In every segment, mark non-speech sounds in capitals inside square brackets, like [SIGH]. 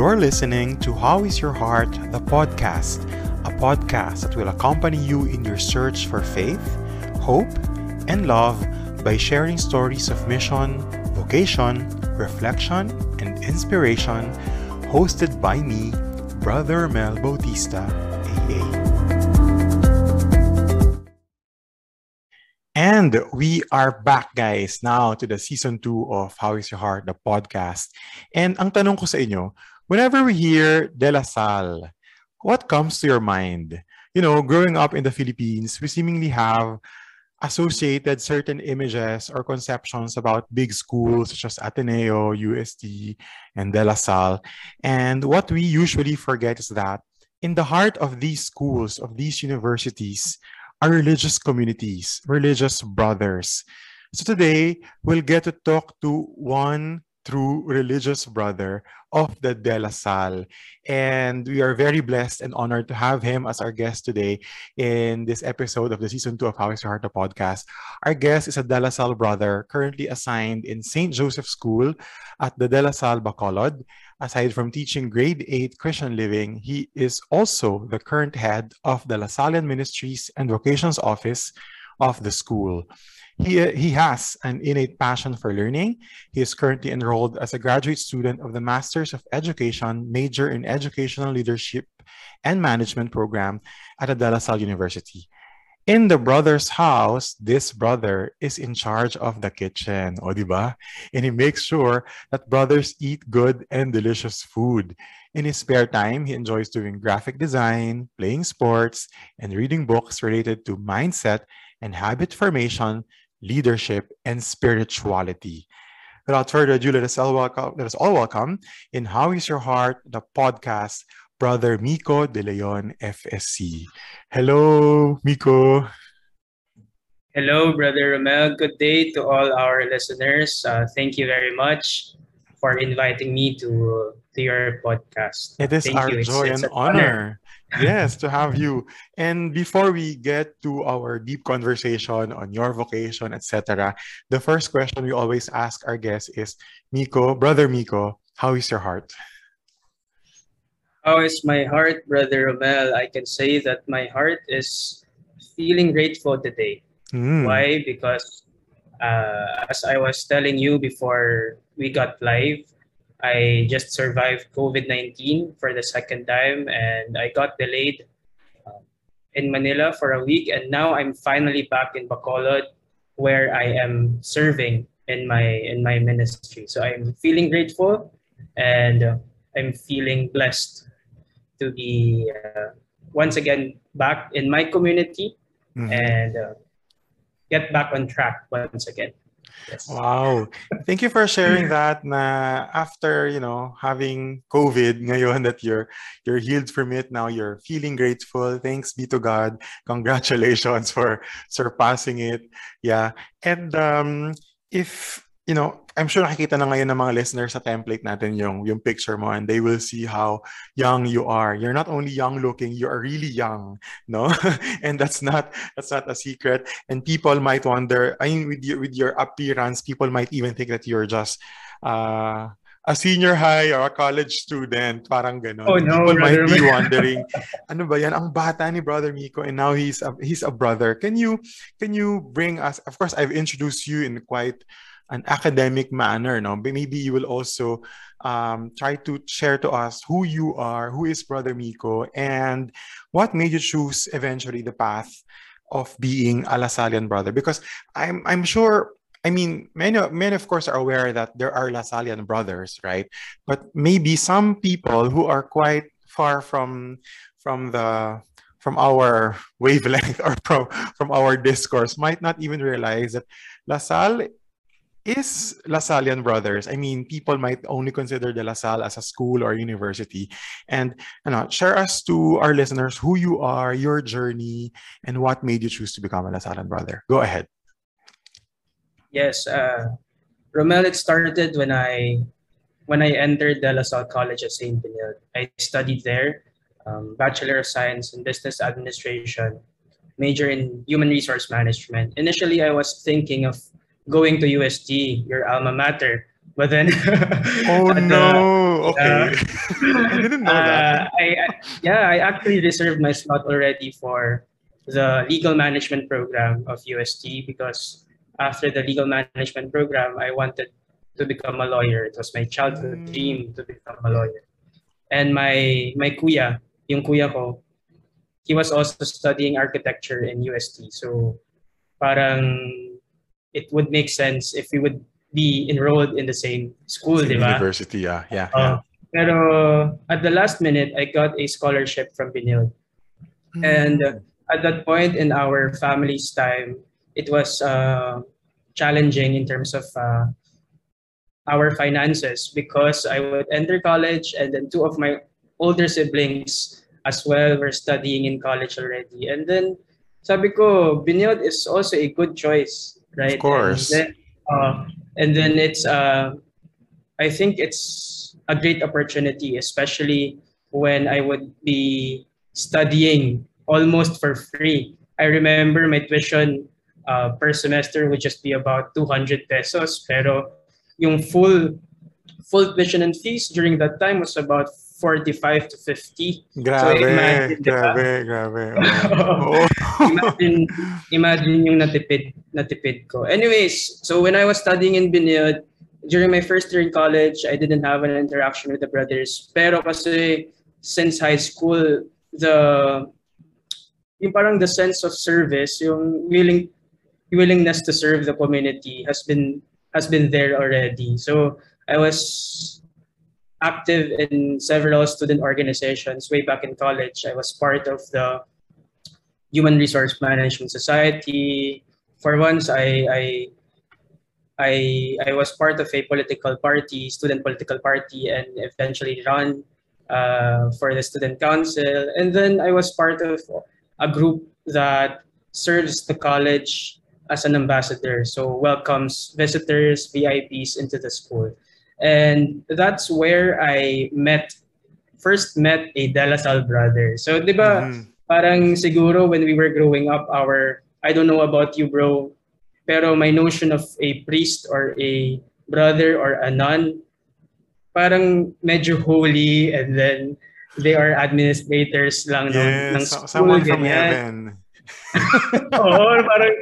You're listening to How Is Your Heart, the podcast, a podcast that will accompany you in your search for faith, hope, and love by sharing stories of mission, vocation, reflection, and inspiration, hosted by me, Brother Mel Bautista, AA. And we are back, guys, now to the season two of How Is Your Heart, the podcast. And ang tanong ko sa inyo, whenever we hear De La Salle, what comes to your mind? You know, growing up in the Philippines, we seemingly have associated certain images or conceptions about big schools such as Ateneo, UST, and De La Salle. And what we usually forget is that in the heart of these schools, of these universities, are religious communities, religious brothers. So today, we'll get to talk to one true religious brother of the De La Salle. And we are very blessed and honored to have him as our guest today in this episode of the season two of How is Your Heart, the podcast. Our guest is a De La Salle brother currently assigned in St. Joseph School at the De La Salle Bacolod. Aside from teaching grade 8 Christian living, he is also the current head of the Lasallian Ministries and Vocations Office of the school. He, he has an innate passion for learning. He is currently enrolled as a graduate student of the Masters of Education major in Educational Leadership and Management program at De La Salle University. In the brother's house, this brother is in charge of the kitchen, o di ba? And he makes sure that brothers eat good and delicious food. In his spare time, he enjoys doing graphic design, playing sports, and reading books related to mindset and habit formation leadership, and spirituality. Without further ado, let us all welcome, let us all welcome in How Is Your Heart, the podcast, Brother Mico De Leon, FSC. Hello, Mico. Hello, Brother Romel. Good day to all our listeners. Uh, thank you very much for inviting me to to your podcast. It is Thank our you. Joy it's and an honor. honor. [LAUGHS] yes, to have you. And before we get to our deep conversation on your vocation, etc., the first question we always ask our guests is, Mico, brother Mico, how is your heart? How is my heart, Brother Romel? I can say that my heart is feeling grateful today. Hmm. Why? Because uh, as I was telling you before we got live, I just survived COVID 19 for the second time and I got delayed uh, in Manila for a week. And now I'm finally back in Bacolod where I am serving in my in my ministry. So I'm feeling grateful and uh, I'm feeling blessed to be uh, once again back in my community Mhm. and uh, get back on track once again. Yes. Wow. Thank you for sharing [LAUGHS] that na after, you know, having COVID [LAUGHS] ngayon that you're you're healed from it now you're feeling grateful. Thanks be to God. Congratulations [LAUGHS] for surpassing it. Yeah. And um if you know, I'm sure nakikita na ngayon ng mga listeners sa template natin yung yung picture mo and they will see how young you are. You're not only young looking, you are really young, no? [LAUGHS] and that's not that's not a secret. And people might wonder i mean with your with your appearance people might even think that you're just uh, a senior high or a college student parang ganun. Oh, no, people might be [LAUGHS] wondering ano ba yan? Ang bata ni brother Miko and now he's a, he's a brother. Can you can you bring us of course I've introduced you in quite an academic manner no? Maybe you will also um, try to share to us who you are who is brother Mico and what made you choose eventually the path of being a Lasallian brother? Because I'm I'm sure I mean many many of course are aware that there are Lasallian brothers right? But maybe some people who are quite far from from the from our wavelength [LAUGHS] or from from our discourse might not even realize that LaSalle is Lasallian brothers. I mean, people might only consider the LaSalle as a school or university. And you know, share us to our listeners who you are, your journey, and what made you choose to become a Lasallian brother. Go ahead. Yes, uh, Romel, it started when I when I entered De La Salle College at St. Benilde. I studied there, um, Bachelor of Science in Business Administration, major in Human Resource Management. Initially, I was thinking of going to UST, your alma mater, but then [LAUGHS] Oh the- [LAUGHS] no! Oh, okay. [LAUGHS] I didn't know that. Uh, I, I- yeah, I actually reserved my slot already for the legal management program of UST because after the legal management program, I wanted to become a lawyer. It was my childhood Mm. dream to become a lawyer. And my my kuya, yung kuya ko, he was also studying architecture in UST. So parang it would make sense if we would be enrolled in the same school, Same di ba? University, yeah. Yeah. Uh, yeah. pero at the last minute, I got a scholarship from Benilde. And uh, at that point in our family's time, it was uh, challenging in terms of uh, our finances because I would enter college and then two of my older siblings as well were studying in college already. And then sabi ko, Benilde is also a good choice, right? Of course. And then, uh, and then it's, uh, I think it's a great opportunity, especially when I would be studying almost for free. I remember my tuition uh, per semester would just be about 200 pesos, pero yung full full tuition and fees during that time was about 45 to 50. Grabe, imagine, di ba? grabe, grabe. [LAUGHS] Oo. Oh. imagine, imagine yung natipid, natipid ko. Anyways, so when I was studying in Benilde, during my first year in college, I didn't have an interaction with the brothers. Pero kasi since high school, the yung parang the sense of service, yung willing willingness to serve the community has been has been there already. So I was active in several student organizations way back in college. I was part of the Human Resource Management Society. For once, I I I, I was part of a political party, student political party, and eventually run uh, for the student council. And then I was part of a group that serves the college as an ambassador, so welcomes visitors, VIPs into the school. And that's where I met, first met a De La Salle brother. So, di ba, Mhm. parang siguro when we were growing up, our, I don't know about you, bro, pero my notion of a priest or a brother or a nun, parang medyo holy and then they are administrators lang ng, ng Yes, school, someone from ganyan. heaven. [LAUGHS] Oo, parang,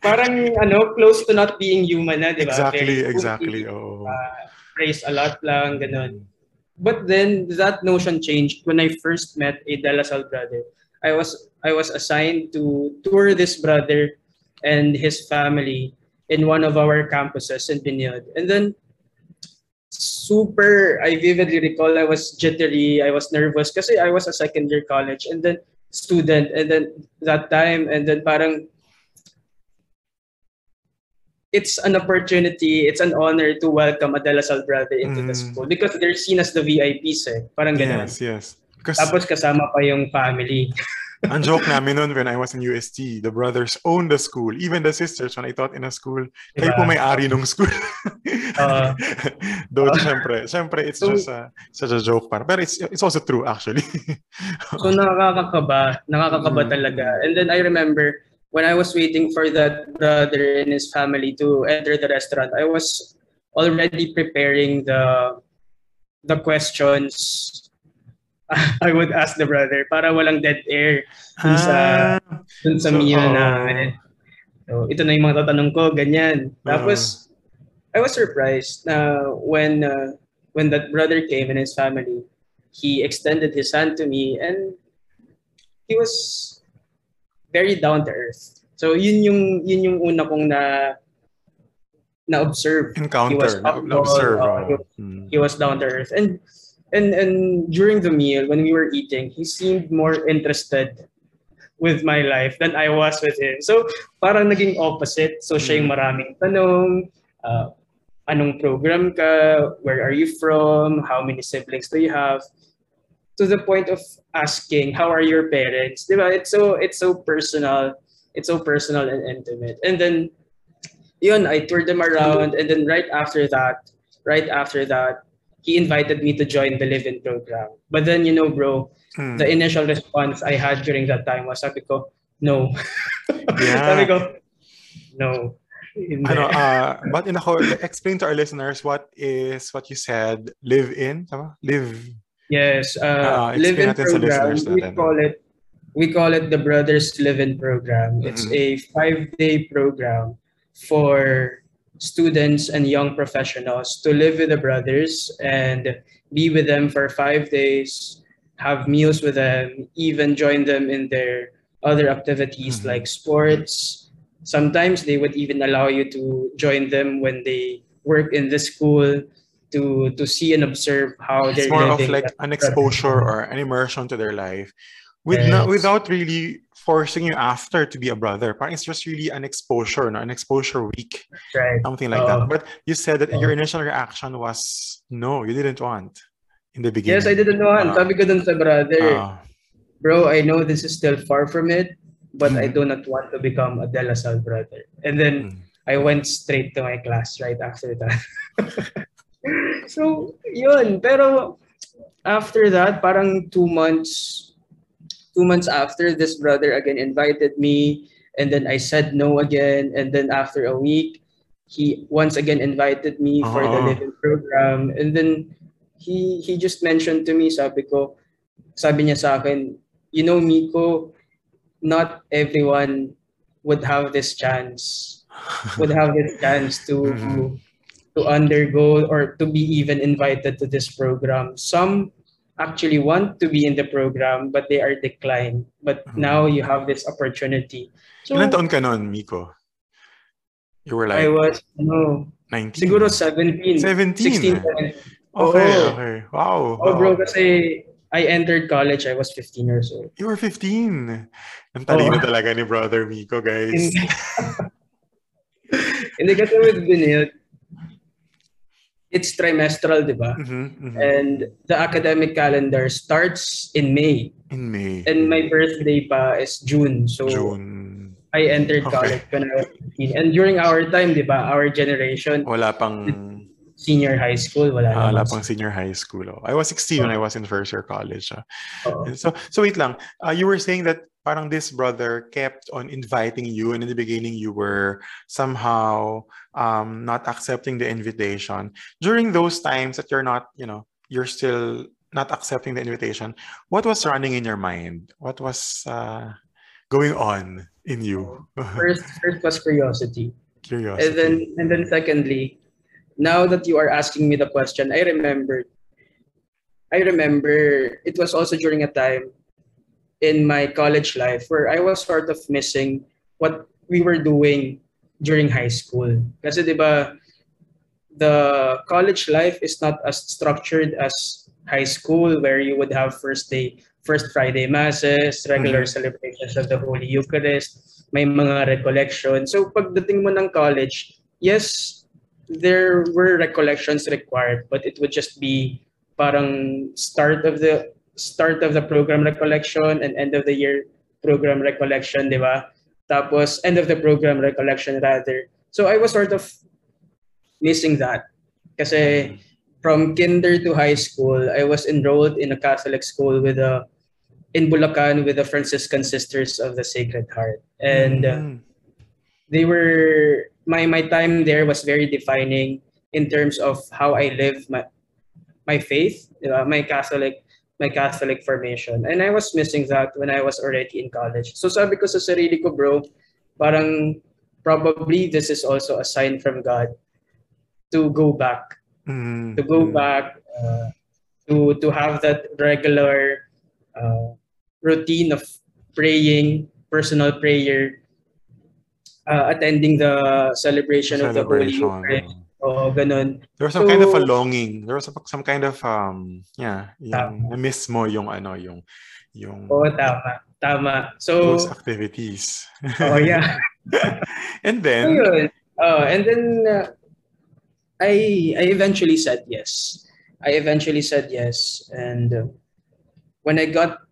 parang ano, close to not being human na, di ba? Exactly, Very exactly. Oo. uh, praise a lot lang, ganun. But then that notion changed when I first met a De La Salle brother. I was I was assigned to tour this brother and his family in one of our campuses in Benilde. And then super I vividly recall I was jittery, I was nervous kasi I was a second year college and then student and then that time and then parang it's an opportunity, it's an honor to welcome a De La Salle brother into the Mm. school because they're seen as the VIPs eh. Parang ganun. Yes, yes. Because Tapos kasama pa yung family. [LAUGHS] ang joke namin nun when I was in UST, the brothers owned the school, even the sisters when I taught in a school. Kayo Diba? po may-ari nung school. [LAUGHS] Uh, [LAUGHS] Though, syempre, syempre, it's So- just a, such a joke. Parang. Pero it's, it's also true, actually. So nakakakaba, nakakakaba Mm. talaga. And then I remember when I was waiting for that brother and his family to enter the restaurant, I was already preparing the the questions [LAUGHS] I would ask the brother para walang dead air dun sa Ah, dun sa So, meal namin. So ito na yung mga tatanong ko, ganyan. Tapos I was surprised na when uh, when that brother came and his family, he extended his hand to me and he was very down to earth. So yun yung yun yung una kong na na observe. encounter, He was na, na-observe. uh, oo. Mm. He was down to earth and and and during the meal when we were eating, he seemed more interested with my life than I was with him. So parang naging opposite. So siya yung maraming tanong, uh, anong program ka, where are you from, how many siblings do you have, to the point of asking, how are your parents? Diba? It's so it's so personal. It's so personal and intimate. And then yun, I toured them around and then right after that, right after that, he invited me to join the live-in program. But then, you know, bro, Mm. the initial response I had during that time was sabi ko, no. Yeah. [LAUGHS] sabi ko, no. Hindi. Ano, uh, but in ako, explain to our listeners what is what you said, live in, tama? Live. Yes, Ah, uh, live-in program. We natin. call it we call it the Brothers Live-in program. It's Mhm. a five-day program for students and young professionals to live with the brothers and be with them for five days, have meals with them, even join them in their other activities Mhm. like sports. Sometimes they would even allow you to join them when they work in the school to to see and observe how It's they're more of like an exposure or an immersion to their life with Yes. without really forcing you after to be a brother. Parang it's just really an exposure, no? an exposure week, right. something like that. But you said that your initial reaction was no, you didn't want in the beginning. Yes, I didn't want. Sabi ko dun sa brother, Ah. bro, I know this is still far from it, but I Mhm. do not want to become a De La Salle brother. And then Mm. I went straight to my class right after that. [LAUGHS] so, yun. Pero after that, parang two months, two months after, this brother again invited me. And then I said no again. And then after a week, he once again invited me for the Oh. living program. And then he he just mentioned to me, sabi ko, sabi niya sa akin, you know, Mico, not everyone would have this chance would have this chance to Mhm. To undergo or to be even invited to this program. Some actually want to be in the program but they are declined. But Mhm. now you have this opportunity. So Ilan taon ka nun, Mico? You were like I was no 19? siguro 17 17? 16 17. Okay, Oo. okay. Wow. Oh bro wow. kasi I entered college I was 15 years old. You were 15. Ang talino Oo. talaga ni Brother Mico, guys. Hindi, [LAUGHS] kasi with Benilde, it's trimestral, di ba? Mhm, mhm. And the academic calendar starts in May. In May. And my birthday pa is June. So June. I entered Okay. college when I was 15. And during our time, di ba, our generation, Wala pang senior high school, wala ah, wala pang senior high school. Oh. I was 16 when I was in first year college. ah. And So so wait lang. Uh, you were saying that parang this brother kept on inviting you and in the beginning you were somehow um, not accepting the invitation. During those times that you're not, you know, you're still not accepting the invitation, what was running in your mind? What was uh, going on in you? First, first was curiosity. Curiosity. And then, and then secondly, now that you are asking me the question, I remembered. I remember it was also during a time in my college life where I was sort of missing what we were doing during high school. Kasi 'di ba, the college life is not as structured as high school where you would have first day first Friday masses, regular mm-hmm. celebrations of the Holy Eucharist, may mga recollection. So pagdating mo ng college, yes, there were recollections required, but it would just be parang start of the start of the program recollection and end of the year program recollection, di ba? Tapos end of the program recollection rather. So I was sort of missing that. Kasi from kinder to high school, I was enrolled in a Catholic school with a in Bulacan with the Franciscan Sisters of the Sacred Heart. And uh, Mm. they were my my time there was very defining in terms of how I live my my faith, uh, my Catholic my Catholic formation. And I was missing that when I was already in college. So sabi ko sa sarili ko, bro, parang probably this is also a sign from God to go back, Mm. to go Mm. back, uh, to to have that regular uh, routine of praying, personal prayer, uh, attending the celebration, of the Holy Eucharist. Celebration. O, ganun. There was some kind of a longing. There was some, some kind of um yeah, yung na-miss mo yung ano yung yung Oo, tama. Tama. So, those activities. oh yeah. [LAUGHS] and So, then yun. Uh, and then, uh, I, I eventually said yes. I eventually said yes. And uh, when I got,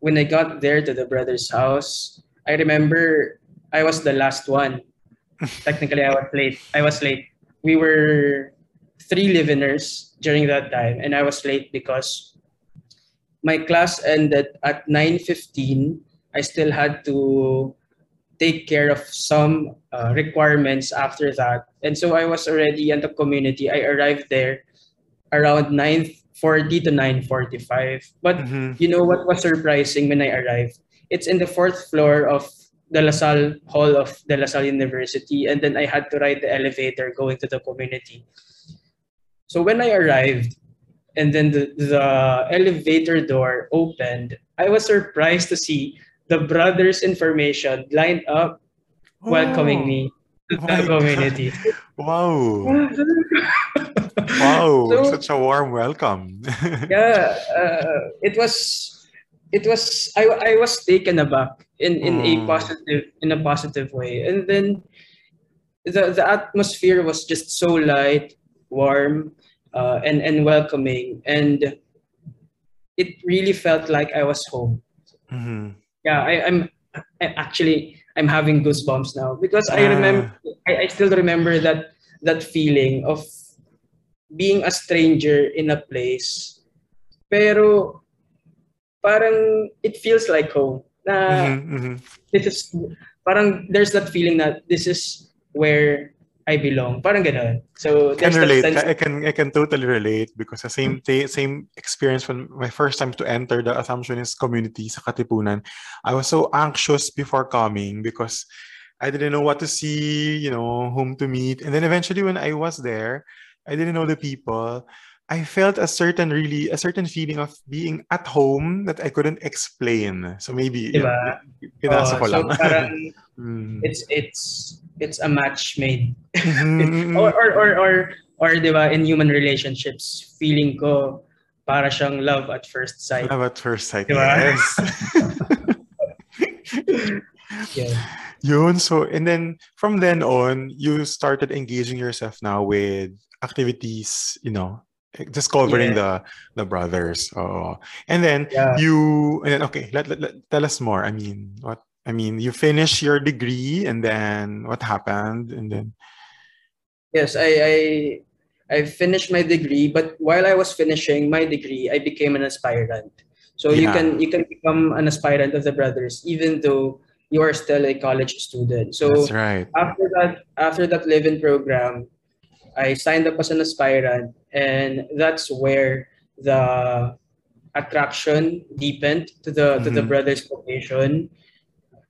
when I got there to the brother's house, I remember I was the last one. Technically, I was late. I was late. We were three liveners during that time, and I was late because my class ended at 9.15. I still had to take care of some uh, requirements after that. And so I was already in the community. I arrived there around 9.40 to 9.45. But Mhm. you know what was surprising when I arrived? It's in the fourth floor of the La Salle Hall of the La Salle University. And then I had to ride the elevator going to the community. So when I arrived, and then the, the elevator door opened, I was surprised to see the brothers' information lined up welcoming Oh, me to Oh the my community. Wow. [LAUGHS] Wow. So- Such a warm welcome. [LAUGHS] yeah, uh, it was it was I, I was taken aback in, in a Mm. positive in a positive way. And then the the atmosphere was just so light, warm, uh, and, and welcoming. And it really felt like I was home. Mhm. yeah I, i'm I, actually i'm having goosebumps now because i Ah. remember I, I still remember that that feeling of being a stranger in a place pero parang it feels like home na Mhm, mhm. this is parang there's that feeling that this is where I belong parang ganun so can relate. I can I can totally relate because the same ta- same experience when my first time to enter the Assumptionist community sa Katipunan, I was so anxious before coming because I didn't know what to see, you know, whom to meet. And then eventually when I was there, I didn't know the people. I felt a certain really a certain feeling of being at home that I couldn't explain. So maybe Diba? yun, Oh, ko so lang. parang [LAUGHS] Mm. it's it's it's a match made [LAUGHS] Mhm. or or or or or 'di ba in human relationships feeling ko para siyang love at first sight Love at first sight. Diba? Yes. [LAUGHS] yeah Yun. So, and then from then on, you started engaging yourself now with activities, you know, discovering the the brothers. Oh, and then yeah you, and then okay, let, let, let- tell us more. I mean, what? I mean, you finish your degree, and then what happened? And then, yes I I I finished my degree but while I was finishing my degree I became an aspirant so you can you can become an aspirant of the brothers even though you are still a college student so that's right. after that after that live-in program i signed up as an aspirant and that's where the attraction deepened to the to the Mhm. brothers vocation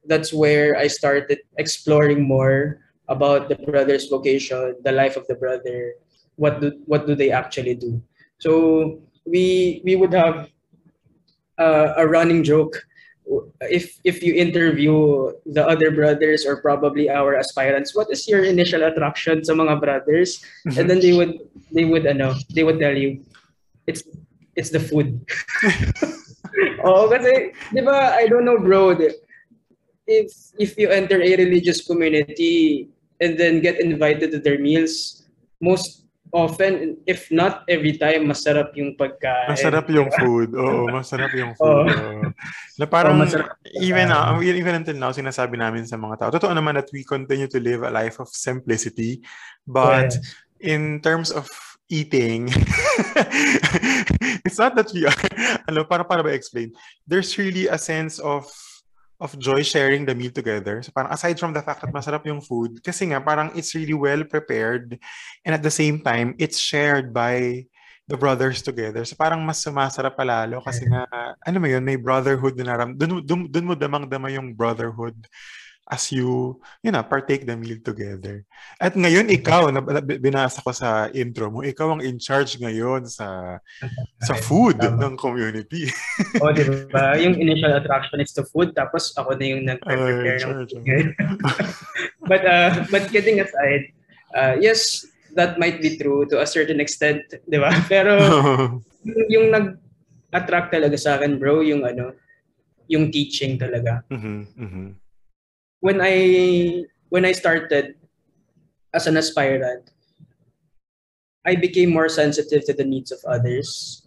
that's where i started exploring more about the brothers vocation the life of the brother what do what do they actually do so we we would have uh, a running joke if if you interview the other brothers or probably our aspirants what is your initial attraction sa mga brothers? And mhm. then they would they would ano they would tell you it's it's the food. [LAUGHS] Oh kasi di ba I don't know bro if if you enter a religious community and then get invited to their meals most often if not every time masarap yung pagkain Masarap yung food. Oo, [LAUGHS] masarap yung Oo. food. oo. Na parang, even, now, even until now, sinasabi namin sa mga tao, totoo naman that we continue to live a life of simplicity, but Yes. in terms of eating, [LAUGHS] it's not that we are, [LAUGHS] ano, para, para ba explain? There's really a sense of of joy sharing the meal together. So parang aside from the fact that masarap yung food, kasi nga parang it's really well prepared and at the same time, it's shared by the brothers together. So parang mas sumasarap palalo kasi nga, ano mo yun, may brotherhood na naram. Dun, dun, dun mo damang-dama yung brotherhood as you, you know, partake the meal together. At ngayon, ikaw, [LAUGHS] na, na- binasa ko sa intro mo, ikaw ang in charge ngayon sa [LAUGHS] sa food Tama. ng community. [LAUGHS] O, di ba? Yung initial attraction is the food, tapos ako na yung nag-prepare Ay, ng food. but, uh, but kidding aside, uh, yes, that might be true to a certain extent, di ba? Pero yung, yung nag-attract talaga sa akin, bro, yung ano, yung teaching talaga. Mhm, mhm. When I when I started as an aspirant, I became more sensitive to the needs of others.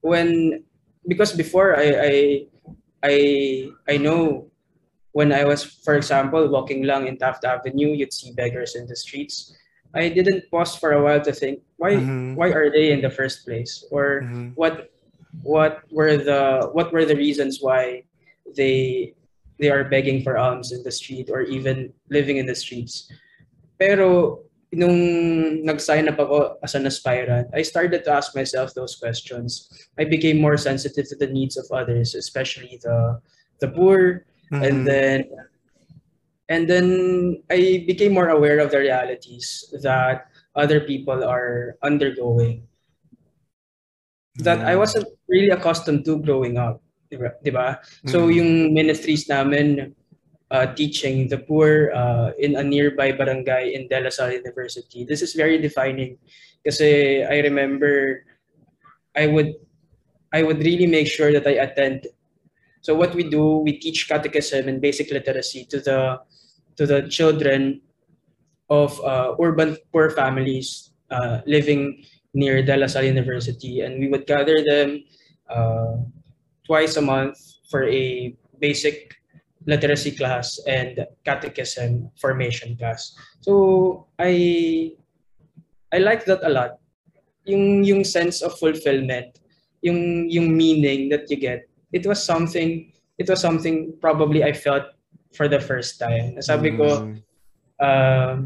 When because before I I I I know when I was, for example, walking along in Taft Avenue, you'd see beggars in the streets. I didn't pause for a while to think why Mhm. why are they in the first place or Mhm. what what were the what were the reasons why they they are begging for alms in the street or even living in the streets. Pero nung nag-sign up ako as an aspirant, I started to ask myself those questions. I became more sensitive to the needs of others, especially the the poor, mm-hmm. and then and then I became more aware of the realities that other people are undergoing that I wasn't really accustomed to growing up. Di ba? So mm-hmm. yung ministries namin uh, teaching the poor uh, in a nearby barangay in De La Salle University. This is very defining kasi I remember I would I would really make sure that I attend. So what we do, we teach catechism and basic literacy to the to the children of uh, urban poor families uh, living near De La Salle University, and we would gather them uh, twice a month for a basic literacy class and catechism formation class. So I I like that a lot. Yung yung sense of fulfillment, yung yung meaning that you get. It was something it was something probably I felt for the first time. Sabi ko mm. uh,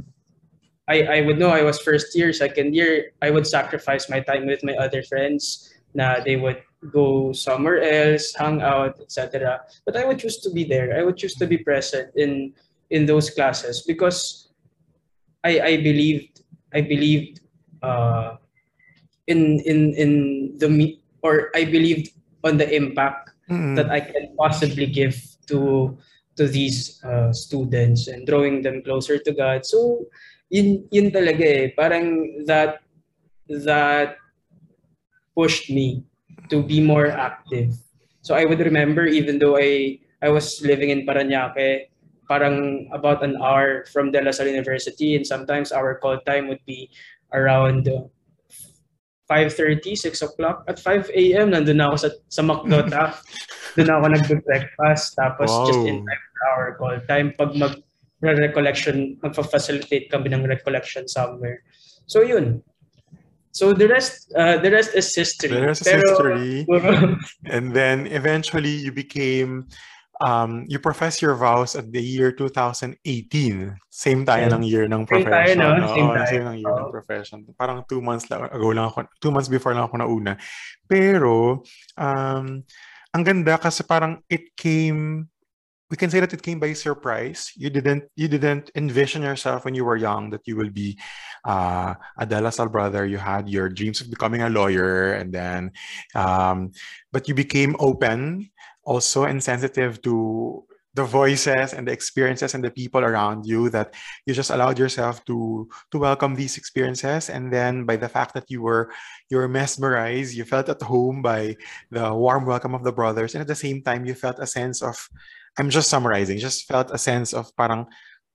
I I would know I was first year, second year, I would sacrifice my time with my other friends na they would go somewhere else, hang out, etc. But I would choose to be there. I would choose to be present in in those classes because I I believed I believed uh, in in in the me or I believed on the impact mm-hmm. that I can possibly give to to these uh, students and drawing them closer to God. So yun yun talaga eh parang that that pushed me to be more active. So I would remember even though I I was living in Paranaque, parang about an hour from De La Salle University and sometimes our call time would be around 5.30, 6 o'clock. At 5 a.m., nandun na ako sa, sa McDo [LAUGHS] Doon ako nag-breakfast. Tapos wow. just in time for our call time. Pag mag recollection, magfa-facilitate kami ng recollection somewhere. So yun, so the rest, uh, the rest is history. The rest is history. [LAUGHS] and then eventually you became, um, you profess your vows at the year 2018. Same tayo yeah. ng year ng profession. Same tayo, no? Same, tayo. same ng year oh. ng profession. Parang two months lang, ago lang ako, two months before lang ako nauna. Pero, um, ang ganda kasi parang it came we can say that it came by surprise. You didn't you didn't envision yourself when you were young that you will be uh, a Salle brother. You had your dreams of becoming a lawyer, and then, um, but you became open also and sensitive to the voices and the experiences and the people around you that you just allowed yourself to to welcome these experiences and then by the fact that you were you were mesmerized you felt at home by the warm welcome of the brothers and at the same time you felt a sense of I'm just summarizing, just felt a sense of parang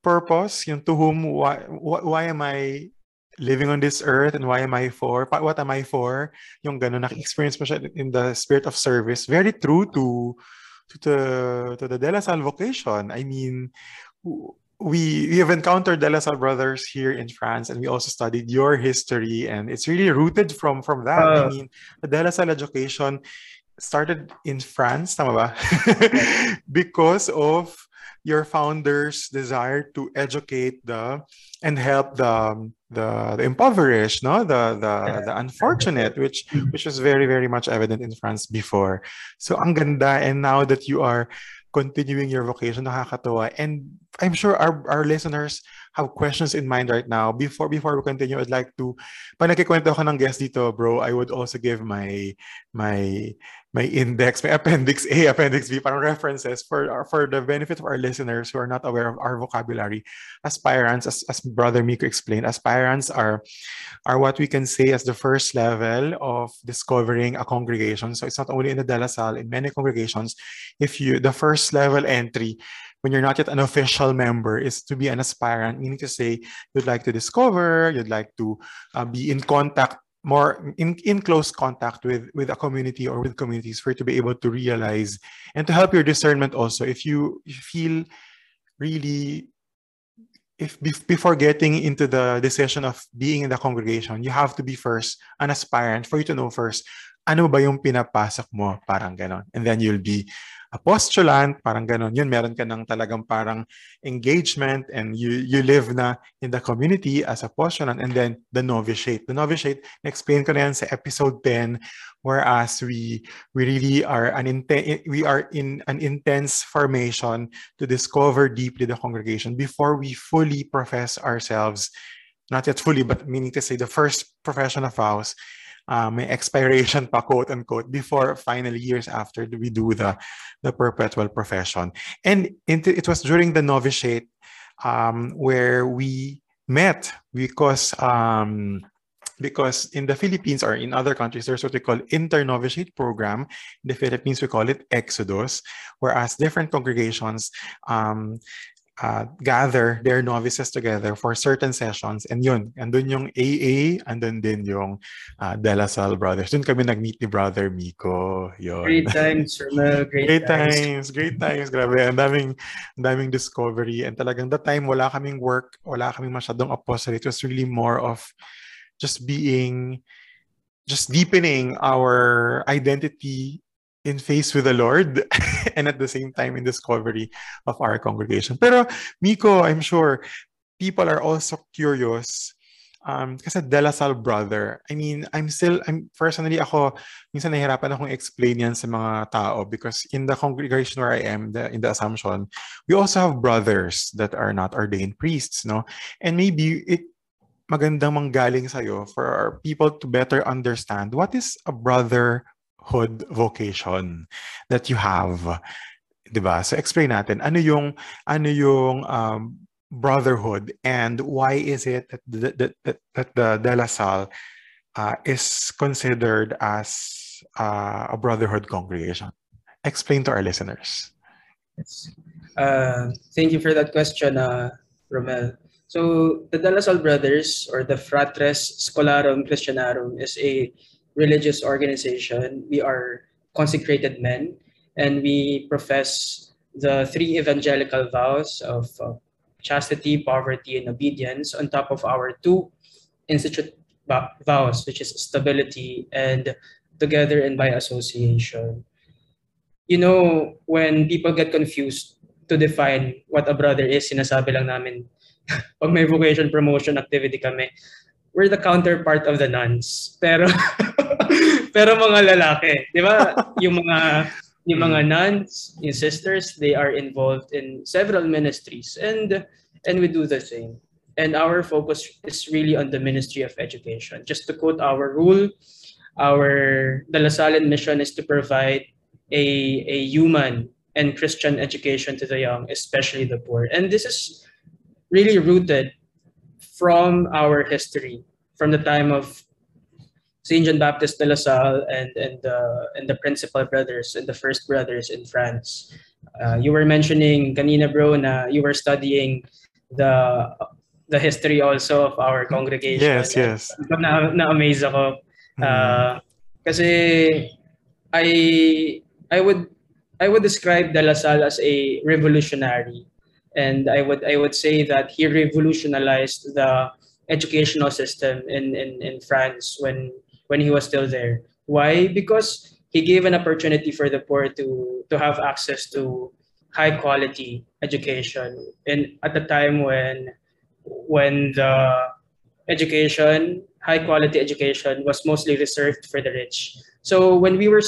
purpose, yung to whom, why, why am I living on this earth and why am I for? What am I for? Yung ganun, naki-experience mo siya in the spirit of service. Very true to to the to the De La Salle vocation. I mean, we we have encountered De La Salle brothers here in France, and we also studied your history, and it's really rooted from from that. Uh, I mean, the De La Salle education started in France, tama ba? [LAUGHS] because of your founder's desire to educate the and help the um, the, the impoverished, no, the the the unfortunate, which which was very very much evident in France before. So ang ganda, and now that you are continuing your vocation, nakakatawa. And I'm sure our our listeners have questions in mind right now. Before before we continue, I'd like to, pag nagkikwento ako ng guest dito, bro, I would also give my my my index, my appendix A, [LAUGHS] appendix B, parang references for for the benefit of our listeners who are not aware of our vocabulary. Aspirants, as, as Brother Mico explained, aspirants are are what we can say as the first level of discovering a congregation. So it's not only in the De La Salle, in many congregations, if you the first level entry when you're not yet an official member is to be an aspirant, meaning to say you'd like to discover, you'd like to uh, be in contact more in, in close contact with with a community or with communities for you to be able to realize and to help your discernment also. If you feel really if before getting into the decision of being in the congregation you have to be first an aspirant for you to know first ano ba yung pinapasok mo? Parang ganon. And then you'll be a postulant, parang ganon. Yun, meron ka ng talagang parang engagement and you you live na in the community as a postulant and then the novitiate. The novitiate, na-explain ko na yan sa episode 10 whereas we we really are an inten- we are in an intense formation to discover deeply the congregation before we fully profess ourselves not yet fully but meaning to say the first profession of vows uh, may expiration pa, quote unquote, before finally years after we do the, the perpetual profession. And it was during the novitiate um, where we met because um, because in the Philippines or in other countries, there's what we call inter-novitiate program. In the Philippines, we call it Exodus, whereas different congregations um, uh, gather their novices together for certain sessions. And yun, andun yung AA, andun din yung uh, De La Salle Brothers. Doon kami nag-meet ni Brother Miko. Yun. Great times, [LAUGHS] Romel. Great, great times. times. Great times. Grabe. Ang daming, ang daming discovery. And talagang that time, wala kaming work, wala kaming masyadong apostolate. It was really more of just being, just deepening our identity in face with the Lord [LAUGHS] and at the same time in discovery of our congregation. Pero Miko, I'm sure people are also curious um, kasi De La Salle brother, I mean, I'm still, I'm personally ako, minsan nahihirapan akong explain yan sa mga tao because in the congregation where I am, the, in the Assumption, we also have brothers that are not ordained priests, no? And maybe it, magandang manggaling sa'yo for people to better understand what is a brother hood vocation that you have. ba? So explain natin ano yung ano yung um, brotherhood and why is it that the, that, that, the De La Salle uh, is considered as uh, a brotherhood congregation? Explain to our listeners. Uh, thank you for that question, uh, Romel. So the De La Salle Brothers or the Fratres Scholarum Christianarum is a religious organization. We are consecrated men, and we profess the three evangelical vows of uh, chastity, poverty, and obedience on top of our two institute vows, which is stability and together and by association. You know, when people get confused to define what a brother is, sinasabi lang namin, [LAUGHS] pag may vocation promotion activity kami, we're the counterpart of the nuns. Pero [LAUGHS] pero mga lalaki, 'di ba? [LAUGHS] Yung mga yung mga mm. nuns, yung sisters, they are involved in several ministries and and we do the same. And our focus is really on the Ministry of Education. Just to quote our rule, our the Lasallian mission is to provide a, a human and Christian education to the young, especially the poor. And this is really rooted from our history, from the time of St. John Baptist de La Salle and, and, the, and the principal brothers and the first brothers in France. Uh, you were mentioning kanina bro na you were studying the the history also of our congregation. Yes, yes. Na, na-amaze ako. Uh, kasi I I would I would describe De La Salle as a revolutionary and I would I would say that he revolutionized the educational system in, in, in France when when he was still there. Why? Because he gave an opportunity for the poor to to have access to high quality education and at the time when when the education high quality education was mostly reserved for the rich so when we were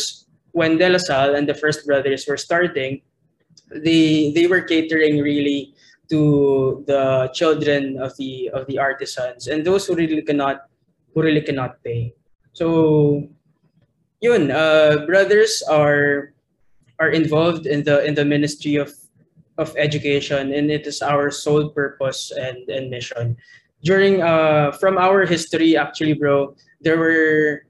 when De La Salle and the first brothers were starting they they were catering really to the children of the of the artisans and those who really cannot who really cannot pay. So yun uh, brothers are are involved in the in the ministry of of education and it is our sole purpose and and mission. During uh from our history actually bro there were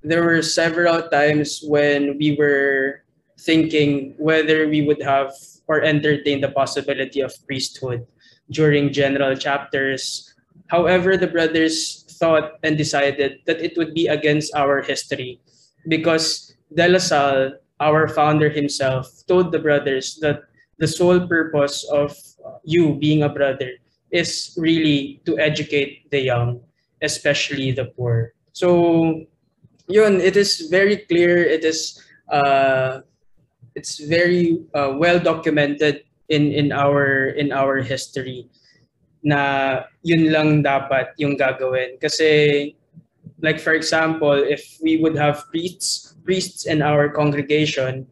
there were several times when we were thinking whether we would have or entertain the possibility of priesthood during general chapters. However, the brothers thought and decided that it would be against our history because De La Salle, our founder himself, told the brothers that the sole purpose of you being a brother is really to educate the young, especially the poor. So yun, it is very clear. It is uh, it's very uh, well documented in in our in our history na yun lang dapat yung gagawin. Kasi like for example if we would have priests priests in our congregation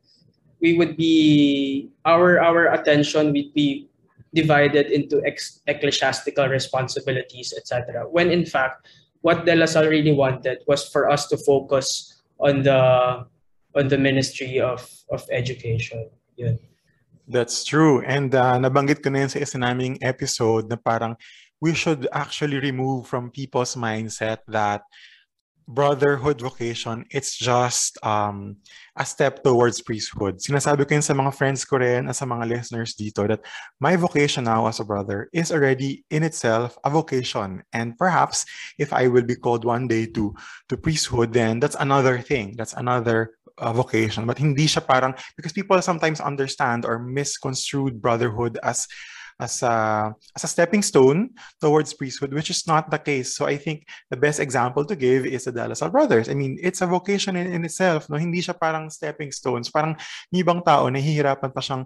we would be our our attention would be divided into ex- ecclesiastical responsibilities etc when in fact what De La Salle really wanted was for us to focus on the on the Ministry of of Education. Yun. That's true. And uh, nabanggit ko na yun sa isa naming episode na parang we should actually remove from people's mindset that brotherhood vocation, it's just um, a step towards priesthood. Sinasabi ko yun sa mga friends ko rin, at sa mga listeners dito, that my vocation now as a brother is already in itself a vocation. And perhaps if I will be called one day to, to priesthood, then that's another thing. That's another uh, vocation. But hindi siya parang, because people sometimes understand or misconstrued brotherhood as as a, as a stepping stone towards priesthood, which is not the case. So I think the best example to give is the De La Salle Brothers. I mean, it's a vocation in, in itself. No? Hindi siya parang stepping stones. Parang ibang tao, nahihirapan pa siyang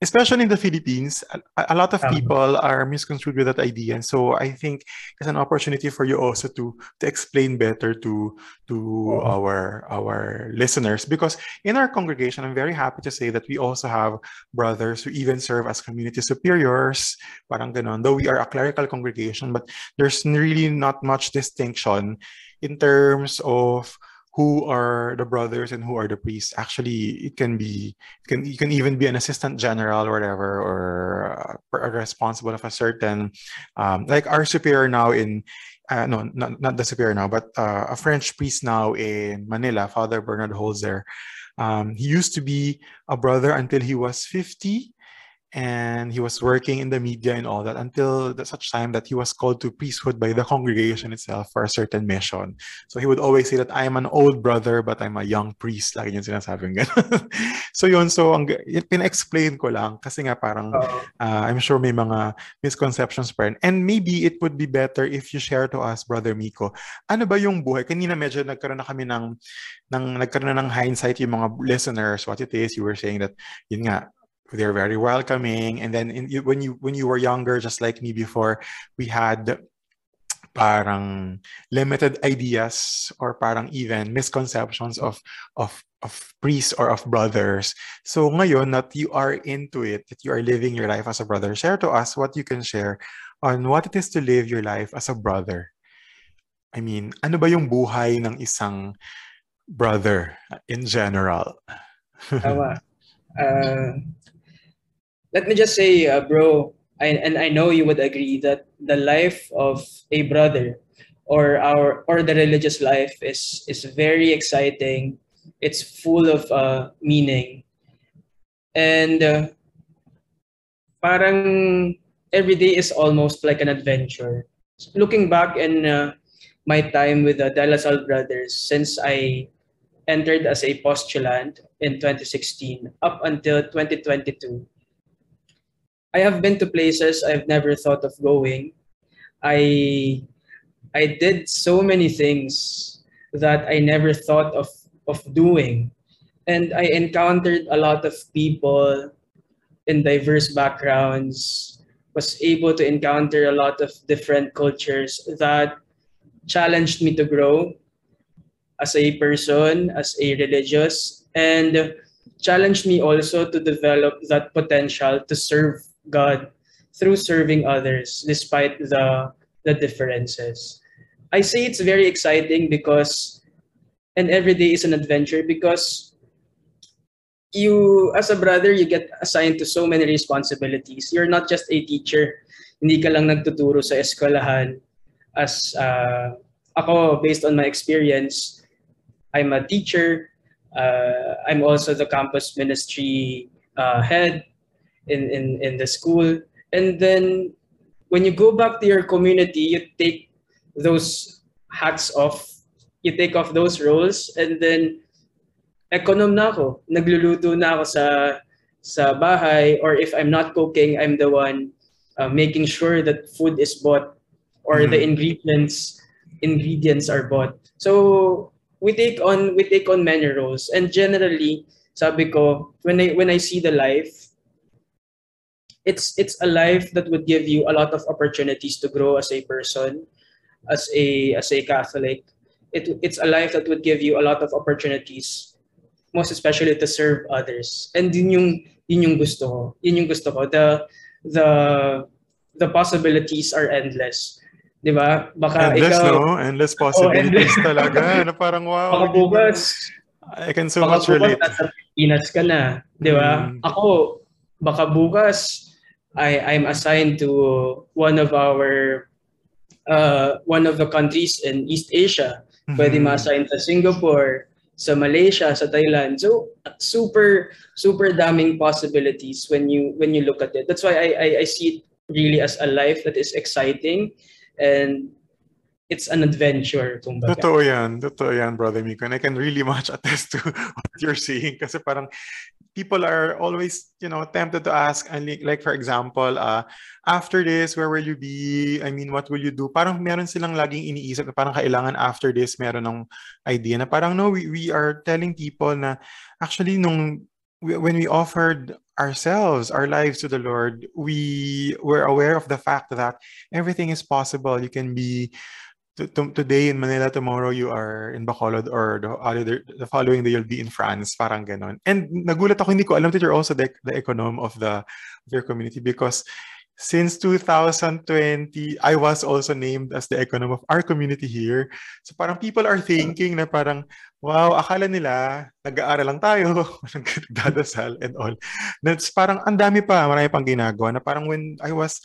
especially in the Philippines, a, a lot of people are misconstrued with that idea. And so I think it's an opportunity for you also to to explain better to to our our listeners because in our congregation, I'm very happy to say that we also have brothers who even serve as community superiors, parang ganon. Though we are a clerical congregation, but there's really not much distinction in terms of who are the brothers and who are the priests. Actually, it can be, it can you can even be an assistant general or whatever, or uh, responsible of a certain, um, like our superior now in, uh, no, not, not the superior now, but uh, a French priest now in Manila, Father Bernard Holzer. Um, he used to be a brother until he was 50 and he was working in the media and all that until the, such time that he was called to priesthood by the congregation itself for a certain mission. So he would always say that I'm an old brother but I'm a young priest. Lagi niya sinasabing ganun. [LAUGHS] so yun, so ang, pina-explain ko lang kasi nga parang uh, I'm sure may mga misconceptions pa rin. And maybe it would be better if you share to us, Brother Mico, ano ba yung buhay? Kanina medyo nagkaroon na kami ng, ng nagkaroon na ng hindsight yung mga listeners, what it is. You were saying that, yun nga, they're very welcoming and then in, when you when you were younger just like me before we had parang limited ideas or parang even misconceptions of of of priests or of brothers. So ngayon that you are into it, that you are living your life as a brother, share to us what you can share on what it is to live your life as a brother. I mean, ano ba yung buhay ng isang brother in general? [LAUGHS] Tama. Uh, let me just say, uh, bro, I, and I know you would agree that the life of a brother or our or the religious life is is very exciting. It's full of uh, meaning, and uh, parang every day is almost like an adventure. Looking back in uh, my time with the De La Salle brothers, since I entered as a postulant in 2016 up until 2022 I have been to places I've never thought of going. I I did so many things that I never thought of of doing. And I encountered a lot of people in diverse backgrounds, was able to encounter a lot of different cultures that challenged me to grow as a person, as a religious, and challenged me also to develop that potential to serve God through serving others despite the the differences. I say it's very exciting because and every day is an adventure because you as a brother you get assigned to so many responsibilities. You're not just a teacher. Hindi ka lang nagtuturo sa eskwelahan as uh, ako based on my experience I'm a teacher. Uh, I'm also the campus ministry uh, head in, in, in the school. And then when you go back to your community, you take those hats off, you take off those roles, and then econom na ako. Nagluluto na ako sa, sa bahay, or if I'm not cooking, I'm the one uh, making sure that food is bought or mm-hmm. the ingredients ingredients are bought. So we take on we take on many roles and generally sabi ko when I when I see the life it's it's a life that would give you a lot of opportunities to grow as a person as a as a Catholic it it's a life that would give you a lot of opportunities most especially to serve others and yun yung yun yung gusto ko yun yung gusto ko the the the possibilities are endless 'di ba? Baka endless, ikaw, no? Endless possibilities oh, endless. talaga. [LAUGHS] na parang wow. Baka bukas, I can so much relate. Baka Pinas ka na, 'di ba? Mm. Ako, baka bukas I I'm assigned to one of our uh, one of the countries in East Asia. Mm-hmm. Pwede ma-assign sa Singapore, sa Malaysia, sa Thailand. So super super daming possibilities when you when you look at it. That's why I I, I see it really as a life that is exciting and it's an adventure, kumbaga. Totoo yan. Totoo yan, Brother Miko. And I can really much [LAUGHS] attest to what you're saying. Kasi parang people are always, you know, tempted to ask, like for example, uh, after this, where will you be? I mean, what will you do? Parang meron silang laging iniisip na parang kailangan after this, meron ng idea na parang no, we, we are telling people na actually nung when we offered ourselves, our lives to the Lord, we were aware of the fact that everything is possible. You can be today in Manila, tomorrow you are in Bacolod, or the, other, the following day you'll be in France, parang ganon. And nagulat ako, hindi ko alam that you're also the, the econom of the of your community because since 2020, I was also named as the econom of our community here. So parang people are thinking na parang, wow, akala nila, nag-aaral lang tayo, [LAUGHS] dadasal and all. That's parang, ang dami pa, marami pang ginagawa na parang when I was,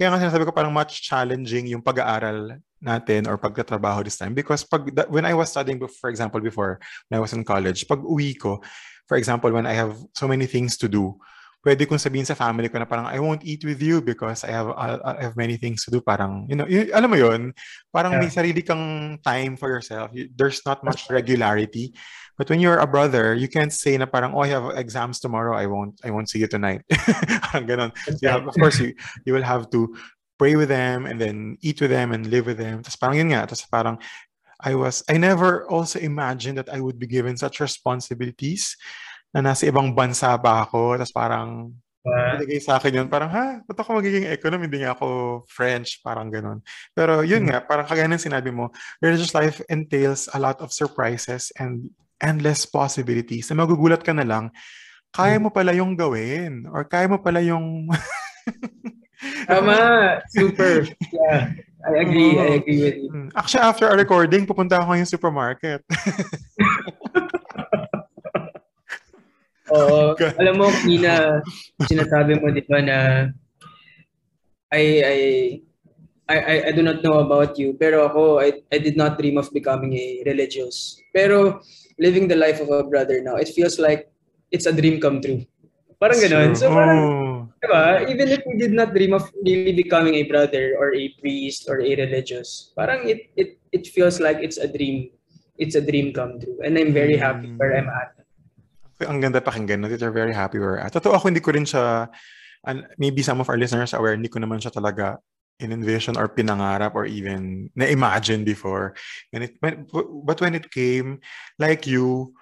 kaya nga sinasabi ko parang much challenging yung pag-aaral natin or pagtatrabaho this time. Because pag when I was studying for example before when I was in college pag uwi ko for example when I have so many things to do pwede kong sabihin sa family ko na parang I won't eat with you because I have I have many things to do. Parang, you know, y- alam mo yon parang yeah. may sarili kang time for yourself. There's not much regularity. But when you're a brother, you can't say na parang, oh, I have exams tomorrow. I won't I won't see you tonight. [LAUGHS] parang ganun. So have, of course, you, you will have to pray with them and then eat with them and live with them. Tapos parang yun nga. Tapos parang I was, I never also imagined that I would be given such responsibilities na nasa ibang bansa pa ako, tapos parang Uh, sa akin yun, parang, ha, ba't ako magiging econom? Hindi nga ako French, parang ganun. Pero yun hmm. nga, parang kagaya ng sinabi mo, religious life entails a lot of surprises and endless possibilities. Na magugulat ka na lang, kaya hmm. mo pala yung gawin, or kaya mo pala yung... [LAUGHS] Tama, super. Yeah, I agree, I agree with you. Hmm. Actually, after our recording, pupunta ako yung supermarket. [LAUGHS] Oo. [LAUGHS] alam mo, Nina, sinasabi mo, di ba, na I, I, I, I do not know about you, pero ako, I, I did not dream of becoming a religious. Pero living the life of a brother now, it feels like it's a dream come true. Parang ganun. So, parang, oh. diba, even if we did not dream of really becoming a brother or a priest or a religious, parang it, it, it feels like it's a dream. It's a dream come true. And I'm very happy where I'm at ang ganda pakinggan, no? They're very happy where at. Totoo ako, hindi ko rin siya, and maybe some of our listeners are aware, hindi ko naman siya talaga in-envision or pinangarap or even na-imagine before. And it, but when it came, like you,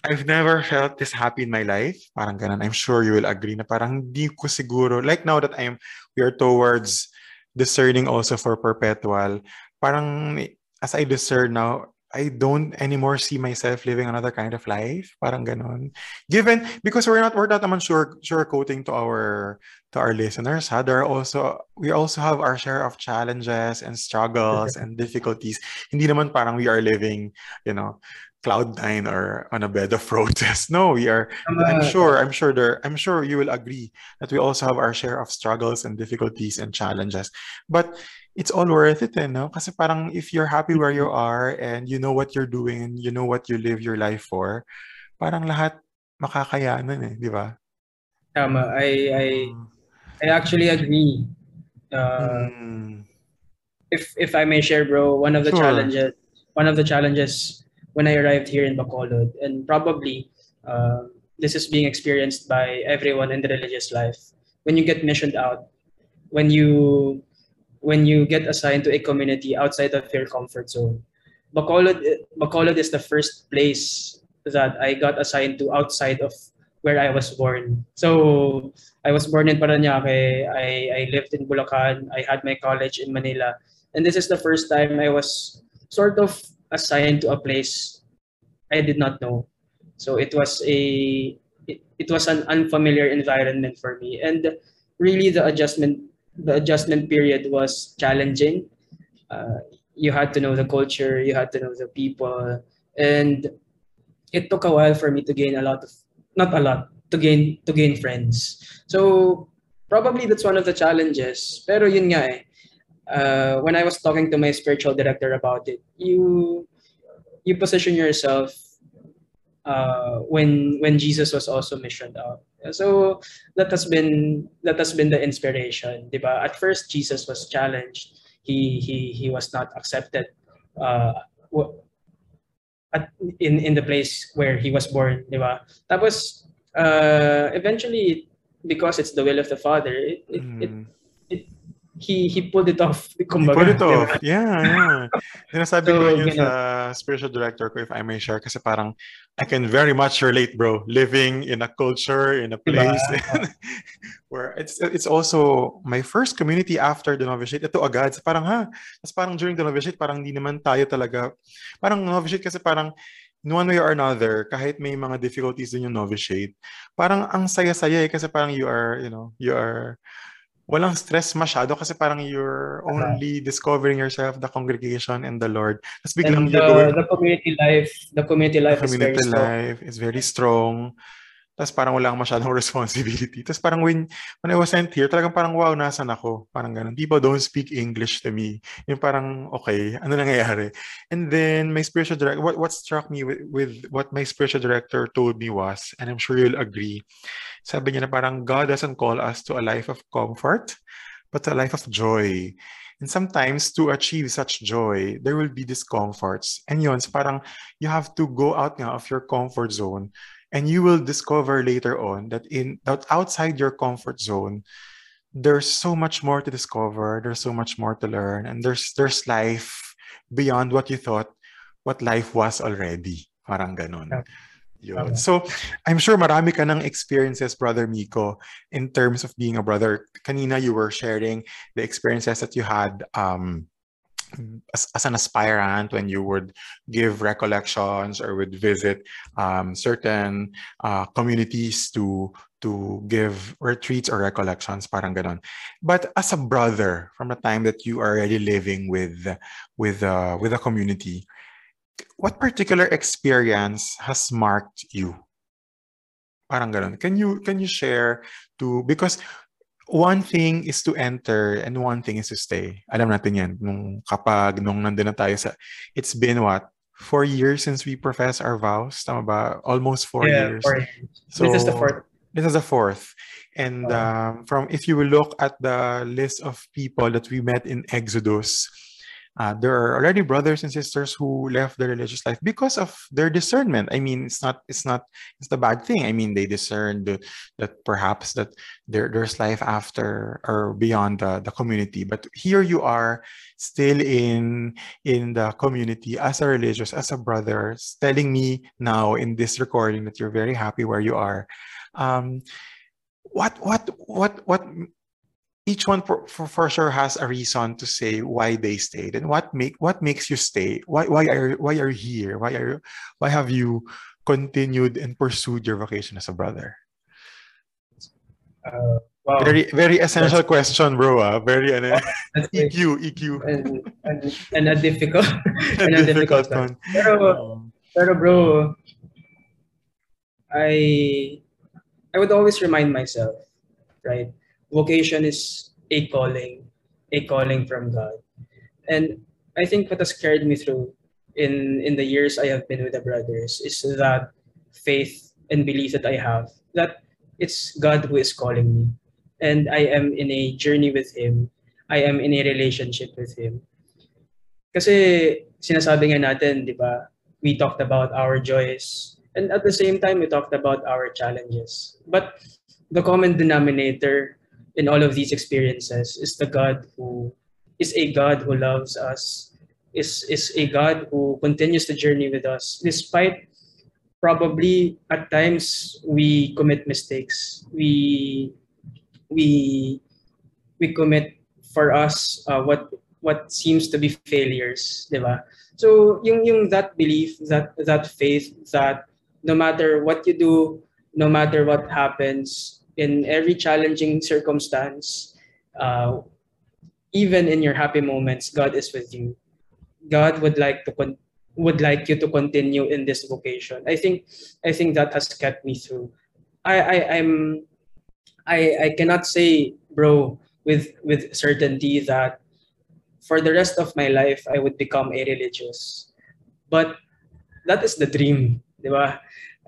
I've never felt this happy in my life. Parang ganun. I'm sure you will agree na parang hindi ko siguro, like now that I'm, we are towards discerning also for perpetual, parang as I discern now, I don't anymore see myself living another kind of life. Parang ganon. Given, because we're not, we're not naman sure, sugarcoating to our, to our listeners, ha? There are also, we also have our share of challenges and struggles [LAUGHS] and difficulties. Hindi naman parang we are living, you know, cloud nine or on a bed of roses. No, we are. I'm sure. I'm sure there. I'm sure you will agree that we also have our share of struggles and difficulties and challenges. But it's all worth it, eh, no? Kasi parang if you're happy where you are and you know what you're doing, you know what you live your life for, parang lahat makakayanan eh, di ba? Tama. I I mm. I actually agree. Uh, mm. If if I may share, bro, one of the sure. challenges one of the challenges when I arrived here in Bacolod, and probably uh, this is being experienced by everyone in the religious life. When you get missioned out, when you when you get assigned to a community outside of your comfort zone. Bacolod, Bacolod is the first place that I got assigned to outside of where I was born. So I was born in Paranaque. I, I lived in Bulacan. I had my college in Manila. And this is the first time I was sort of assigned to a place I did not know. So it was a it, it was an unfamiliar environment for me. And really the adjustment the adjustment period was challenging. Uh, you had to know the culture, you had to know the people, and it took a while for me to gain a lot of not a lot to gain to gain friends. So probably that's one of the challenges. Pero yun nga eh. Uh, when I was talking to my spiritual director about it, you you position yourself uh, when when Jesus was also missioned out. So that has been that has been the inspiration, diba? At first Jesus was challenged. He he he was not accepted uh, at, in in the place where he was born, diba? Tapos uh, eventually because it's the will of the Father, it, it, mm. it he he pulled it off. [LAUGHS] Kumbaga, he pulled it off. Diba? Yeah, yeah. [LAUGHS] Sinasabi so, ko yun sa spiritual director ko if I may share kasi parang I can very much relate, bro. Living in a culture, in a diba? place [LAUGHS] where it's it's also my first community after the novitiate. Ito agad. So parang ha, tas parang during the novitiate, parang hindi naman tayo talaga. Parang novitiate kasi parang in one way or another, kahit may mga difficulties din yung novitiate, parang ang saya-saya eh kasi parang you are, you know, you are walang stress masyado kasi parang you're only discovering yourself, the congregation, and the Lord. Tapos biglang and the, going, the community life, the community life the community is very life strong. is very strong. Tapos parang wala masyadong [LAUGHS] responsibility. Tapos parang when, when I was sent here, talagang parang wow, nasan ako? Parang ganun. People don't speak English to me. Yung parang, okay, ano nangyayari? And then my spiritual director, what, what struck me with, with what my spiritual director told me was, and I'm sure you'll agree, sabi niya na parang God doesn't call us to a life of comfort, but a life of joy. And sometimes to achieve such joy, there will be discomforts. And yun, so parang you have to go out nga of your comfort zone and you will discover later on that in that outside your comfort zone there's so much more to discover there's so much more to learn and there's there's life beyond what you thought what life was already parang ganun Yun. So, I'm sure marami ka ng experiences, Brother Mico, in terms of being a brother. Kanina, you were sharing the experiences that you had um, as, as an aspirant when you would give recollections or would visit um, certain uh, communities to to give retreats or recollections parang ganon. But as a brother from the time that you are already living with with uh, with a community what particular experience has marked you? Parang ganon. Can you can you share to because one thing is to enter and one thing is to stay. Alam natin yan. Nung kapag nung nandun na tayo sa, it's been what? Four years since we profess our vows? Tama ba? Almost four yeah, years. Four So, this is the fourth. This is the fourth. And oh. um, from if you look at the list of people that we met in Exodus, uh, there are already brothers and sisters who left the religious life because of their discernment. I mean, it's not it's not it's the bad thing. I mean, they discerned that, that perhaps that there, there's life after or beyond the, the community. But here you are still in in the community as a religious, as a brother, telling me now in this recording that you're very happy where you are. Um, what what what what each one for, for, for, sure has a reason to say why they stayed and what make what makes you stay? Why why are why are you here? Why are why have you continued and pursued your vocation as a brother? Uh, wow. very very essential that's, question bro uh. very uh, eq eq and, and, and a difficult [LAUGHS] and a difficult, one. Pero, um, pero bro i i would always remind myself right vocation is a calling, a calling from God. And I think what has carried me through in, in the years I have been with the brothers is that faith and belief that I have that it's God who is calling me. And I am in a journey with Him. I am in a relationship with Him. Kasi sinasabi nga natin, di ba, we talked about our joys. And at the same time, we talked about our challenges. But the common denominator in all of these experiences is the God who is a God who loves us, is, is a God who continues the journey with us, despite probably at times we commit mistakes. We we we commit for us uh, what what seems to be failures, di ba? So yung yung that belief, that that faith that no matter what you do, no matter what happens in every challenging circumstance, uh, even in your happy moments, God is with you. God would like to con- would like you to continue in this vocation. I think I think that has kept me through. I, I I'm I I cannot say, bro, with with certainty that for the rest of my life I would become a religious. But that is the dream, di ba?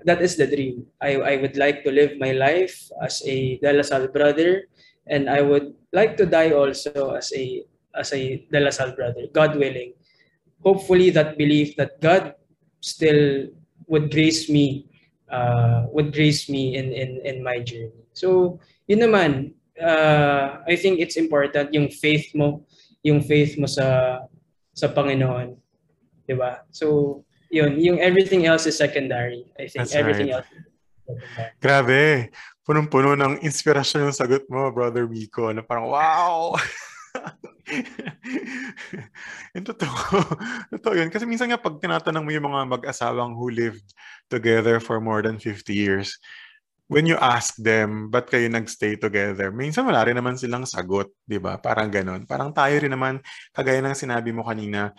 That is the dream. I, I would like to live my life as a De La Salle brother and I would like to die also as a as a De La Salle brother, God willing. Hopefully that belief that God still would grace me uh, would grace me in, in in my journey. So, yun naman, uh, I think it's important yung faith mo, yung faith mo sa sa Panginoon. 'Di ba? So, yun, yung everything else is secondary. I think That's everything right. else is secondary. Grabe. Punong-puno ng inspirasyon yung sagot mo, Brother Miko. Na parang, wow! [LAUGHS] yung totoo. [LAUGHS] totoo yun. Kasi minsan nga pag tinatanong mo yung mga mag-asawang who lived together for more than 50 years, when you ask them, ba't kayo nagstay together? Minsan wala rin naman silang sagot, di ba? Parang ganun. Parang tayo rin naman, kagaya ng sinabi mo kanina,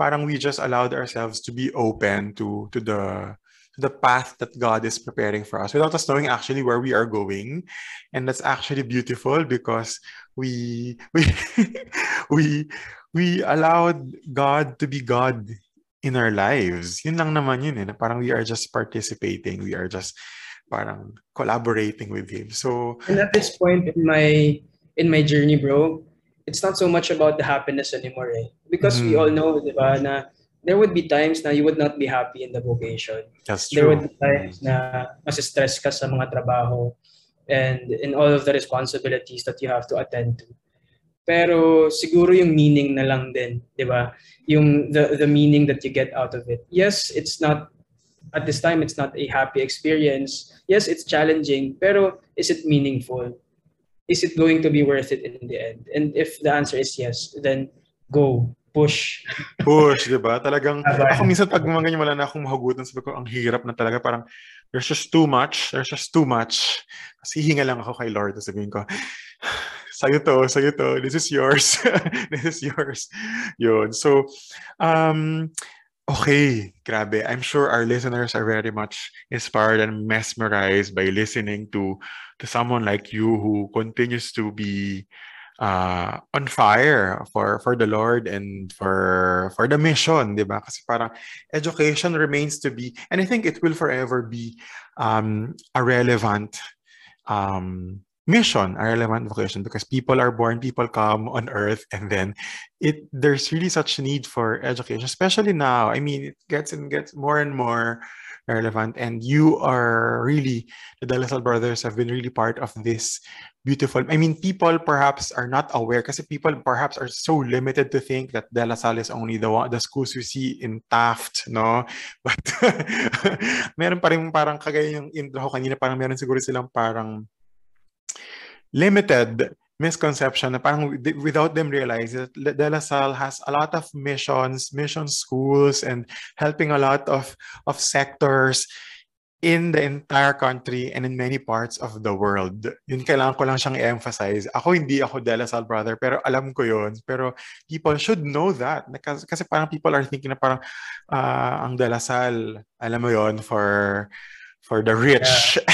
parang we just allowed ourselves to be open to to the to the path that God is preparing for us without us knowing actually where we are going. And that's actually beautiful because we [LAUGHS] we we we allowed God to be God in our lives. Yun lang naman yun eh. na Parang we are just participating. We are just parang collaborating with Him. So, And at this point in my in my journey, bro, it's not so much about the happiness anymore, eh? Because we Mhm. all know, di ba, na there would be times na you would not be happy in the vocation. that's true. There would be times na stress ka sa mga trabaho and in all of the responsibilities that you have to attend to. Pero siguro yung meaning na lang din, di ba? Yung the, the meaning that you get out of it. Yes, it's not, at this time, it's not a happy experience. Yes, it's challenging, pero is it meaningful? Is it going to be worth it in the end? And if the answer is yes, then go, push. Push, di ba? Talagang, ako minsan pag mga ganyan wala na akong mahugutan, sabi ko, ang hirap na talaga. Parang, there's just too much. There's just too much. Kasi hinga lang ako kay Lord. Sabihin ko, [SIGHS] sa'yo to, sa'yo to. This is yours. [LAUGHS] This is yours. Yun. So, um, okay. Grabe. I'm sure our listeners are very much inspired and mesmerized by listening to to someone like you who continues to be uh, on fire for for the Lord and for for the mission, 'di ba? Kasi parang education remains to be and I think it will forever be um, a relevant um, mission, a relevant vocation because people are born, people come on earth and then it there's really such a need for education, especially now. I mean, it gets and gets more and more relevant and you are really the De La Salle brothers have been really part of this beautiful. I mean, people perhaps are not aware because people perhaps are so limited to think that De La Salle is only the one, the schools you see in Taft, no? [LAUGHS] But meron pa rin parang kagaya yung intro ko kanina, parang meron siguro silang parang limited misconception na parang wi- without them realizing that De La Salle has a lot of missions, mission schools, and helping a lot of, of sectors in the entire country and in many parts of the world. Yun kailangan ko lang siyang i-emphasize. Ako hindi ako De La Salle brother, pero alam ko yun. Pero people should know that. Kasi, kasi parang people are thinking na parang ah, ang De La Salle, alam mo yon for for the rich. [LAUGHS]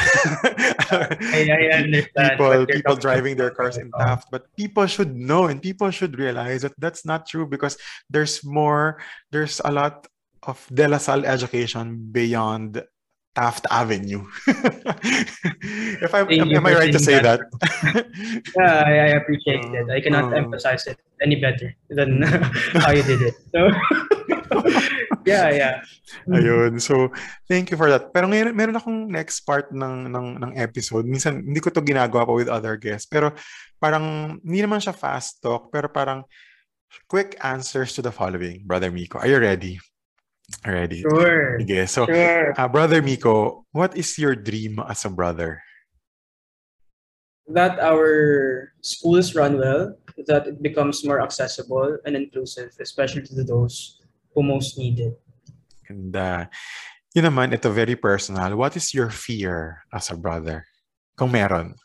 I, I understand. people people driving their cars in. Taft, but people should know and people should realize that that's not true because there's more, there's a lot of De La Salle education beyond Taft Avenue. [LAUGHS] if I'm, am, I right to say that? that. [LAUGHS] Yeah, I, I appreciate Uh, it. I cannot uh. emphasize it any better than how you did it. So, yeah, [LAUGHS] yeah. Ayun. So, thank you for that. Pero ngayon, meron akong next part ng, ng, ng episode. Minsan, hindi ko to ginagawa pa with other guests. Pero, parang, hindi naman siya fast talk. Pero parang, quick answers to the following, Brother Miko. Are you ready? Ready? Sure. Okay, so Sure. uh, Brother Miko, what is your dream as a brother? That our schools run well, that it becomes more accessible and inclusive, especially to those who most need it. And uh, yun naman, ito very personal. What is your fear as a brother? Kung meron.